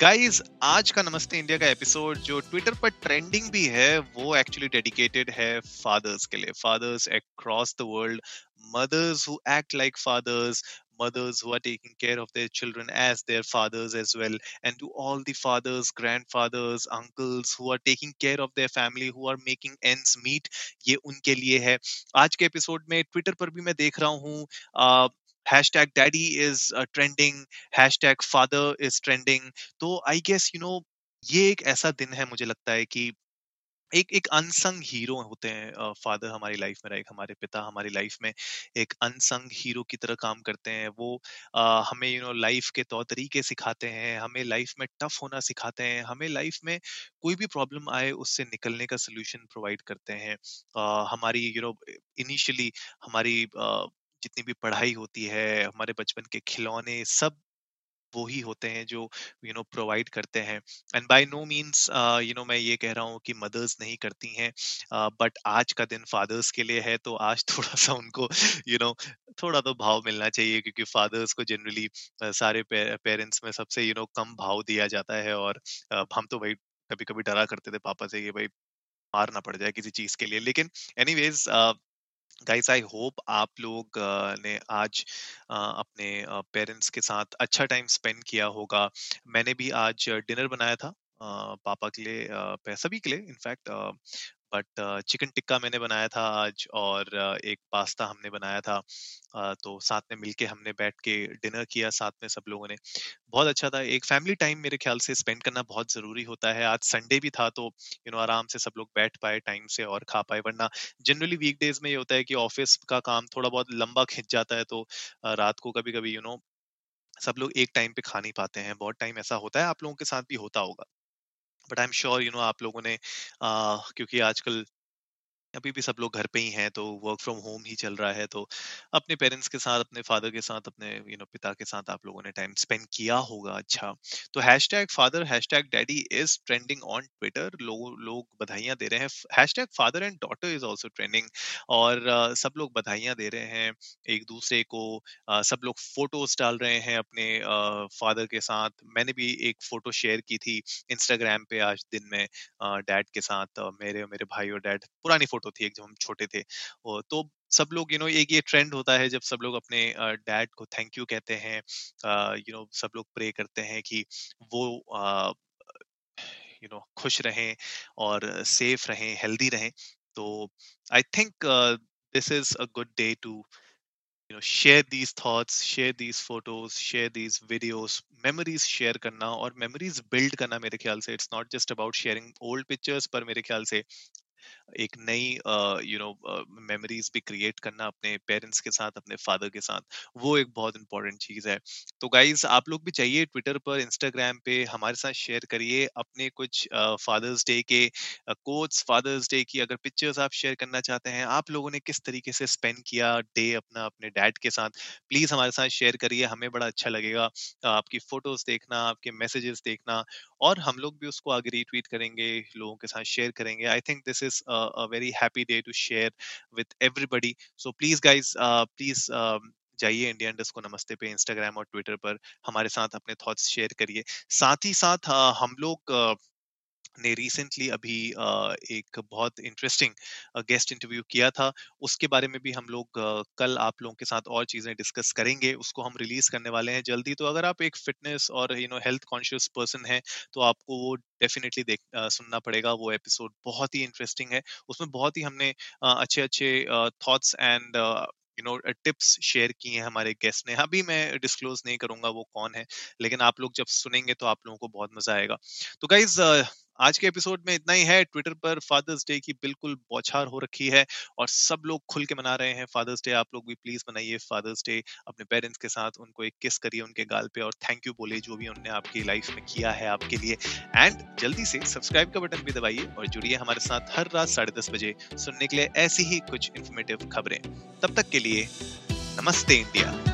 Guys आज का नमस्ते इंडिया का एपिसोड जो ट्विटर पर ट्रेंडिंग भी है वो एक्चुअली डेडिकेटेड है फादर्स के लिए fathers across the world mothers who act like fathers mothers who are taking care of their children as their fathers as well and to all the fathers grandfathers uncles who are taking care of their family who are making ends meet ये उनके लिए है आज के episode में Twitter पर भी मैं देख रहा हूँ hashtag daddy is uh, trending hashtag father is trending. तो आई गेस यू नो ये एक ऐसा दिन है मुझे लगता है कि एक एक अनसंग हीरो होते हैं फादर हमारी लाइफ में एक हमारे पिता हमारी लाइफ में एक अनसंग हीरो की तरह काम करते हैं। वो आ, हमें यू नो लाइफ के तौर तरीके सिखाते हैं हमें लाइफ में टफ होना सिखाते हैं हमें लाइफ में कोई भी प्रॉब्लम आए उससे निकलने का सोल्यूशन प्रोवाइड करते हैं। आ, हमारी यू नो इनिशियली हमारी आ, जितनी भी पढ़ाई होती है हमारे बचपन के खिलौने सब वो ही होते हैं जो यू नो प्रोवाइड करते हैं। And by no means you know मैं ये कह रहा हूँ कि मदर्स नहीं करती हैं बट uh, आज का दिन फादर्स के लिए है तो आज थोड़ा सा उनको यू you नो know, थोड़ा तो भाव मिलना चाहिए क्योंकि फादर्स को जनरली uh, सारे पेरेंट्स में सबसे यू you नो know, कम भाव दिया जाता है और uh, हम तो भाई कभी कभी डरा करते थे पापा से कि भाई मार ना पड़ जाए किसी चीज़ के लिए। लेकिन एनीवेज गाइस आई होप आप लोग ने आज अपने पेरेंट्स के साथ अच्छा टाइम स्पेंड किया होगा। मैंने भी आज डिनर बनाया था पापा के लिए सभी के लिए, इनफैक्ट बट चिकन टिक्का मैंने बनाया था आज और एक पास्ता हमने बनाया था। तो साथ में मिलके हमने बैठ के डिनर किया साथ में सब लोगों ने। बहुत अच्छा था। एक फैमिली टाइम मेरे ख्याल से स्पेंड करना बहुत ज़रूरी होता है। आज संडे भी था तो यू नो, आराम से सब लोग बैठ पाए, टाइम से और खा पाए, वरना जनरली वीकडेज में ये होता है कि ऑफ़िस का काम थोड़ा बहुत लंबा खिंच जाता है तो रात को कभी कभी यू नो, सब लोग एक टाइम पे खा नहीं पाते हैं। बहुत टाइम ऐसा होता है, आप लोगों के साथ भी होता होगा। But I am sure you know आप लोगों ने uh, क्योंकि आजकल अभी भी सब लोग घर पे ही हैं तो वर्क फ्रॉम होम ही चल रहा है तो अपने पेरेंट्स के साथ अपने फादर के साथ अपने यू you नो know, पिता के साथ आप लोगों ने टाइम स्पेंड किया होगा अच्छा। तो hashtag father hashtag daddy is trending on Twitter लोग लोग बधाइयाँ दे रहे हैं। Hashtag father and daughter is also trending और uh, सब लोग बधाइयाँ दे रहे हैं एक दूसरे को uh, सब लोग फ़ोटोज़ डाल रहे हैं अपने फादर uh, के साथ। मैंने भी एक फ़ोटो शेयर की थी इंस्टाग्राम पे आज दिन में डैड के साथ मेरे मेरे भाई और डैड पुरानी फ़ोटो फ़ोटो थी, एक जब हम छोटे थे। तो सब लोग यू नो एक ये ट्रेंड होता है जब सब लोग अपने डैड को थैंक यू कहते हैं यू नो सब लोग प्रे करते हैं कि वो यू नो खुश रहें और सेफ़ रहें हेल्दी रहें। तो I think this is a good day to you know share these thoughts share these photos share these videos memories share करना और मेमोरीज बिल्ड करना मेरे ख्याल से। It's not just about sharing old pictures पर मेरे ख्याल से एक नई यू नो मेमोरीज भी क्रिएट करना अपने पेरेंट्स के साथ, अपने फादर के साथ, वो एक बहुत इंपॉर्टेंट चीज़ है। तो गाइज़ आप लोग भी चाहिए ट्विटर पर इंस्टाग्राम पे, हमारे साथ शेयर करिए अपने कुछ फादर्स डे के कोट्स फादर्स डे की, अगर पिक्चर्स आप शेयर करना चाहते हैं, आप लोगों ने किस तरीके से स्पेंड किया डे अपना, अपने डैड के साथ प्लीज़ हमारे साथ शेयर करिए, हमें बड़ा अच्छा लगेगा आपकी फ़ोटोज़ देखना, आपके मैसेजेस देखना, और हम लोग भी उसको आगे रीट्वीट करेंगे, लोगों के साथ शेयर करेंगे। I think this is a very happy day to share with everybody. So please, guys, uh, please. Um, जाइए इंडिया इंडस को नमस्ते पे इंस्टाग्राम और ट्विटर पर हमारे साथ अपने थॉट्स शेयर करिए साथ ही साथ हम लोग ने रिसेंटली अभी एक बहुत इंटरेस्टिंग गेस्ट इंटरव्यू किया था। उसके बारे में भी हम लोग कल आप लोगों के साथ और चीज़ें डिस्कस करेंगे। उसको हम रिलीज़ करने वाले हैं जल्दी। तो अगर आप एक फिटनेस और you know health conscious person है तो आपको वो डेफिनेटली देख सुनना पड़ेगा। वो एपिसोड बहुत ही इंटरेस्टिंग है। उसमें बहुत ही हमने अच्छे अच्छे thoughts and you know tips share किए हैं हमारे गेस्ट ने। अभी मैं डिस्क्लोज नहीं करूँगा वो कौन है, लेकिन आप लोग जब सुनेंगे तो आप लोगों को बहुत मज़ा आएगा। तो गाइज़ आज के एपिसोड में इतना ही है। ट्विटर पर फादर्स डे की बिल्कुल बौछार हो रखी है और सब लोग खुल के मना रहे हैं, फादर्स डे, आप लोग भी प्लीज़ मनाइए फादर्स डे अपने पेरेंट्स के साथ, उनको एक किस करिए उनके गाल पे और थैंक यू बोले जो भी उन्होंने आपकी लाइफ में किया है आपके लिए। एंड जल्दी से सब्सक्राइब का बटन भी दबाइए और जुड़िए हमारे साथ हर रात साढ़े दस बजे सुनने के लिए ऐसी ही कुछ इन्फॉर्मेटिव खबरें। तब तक के लिए नमस्ते इंडिया।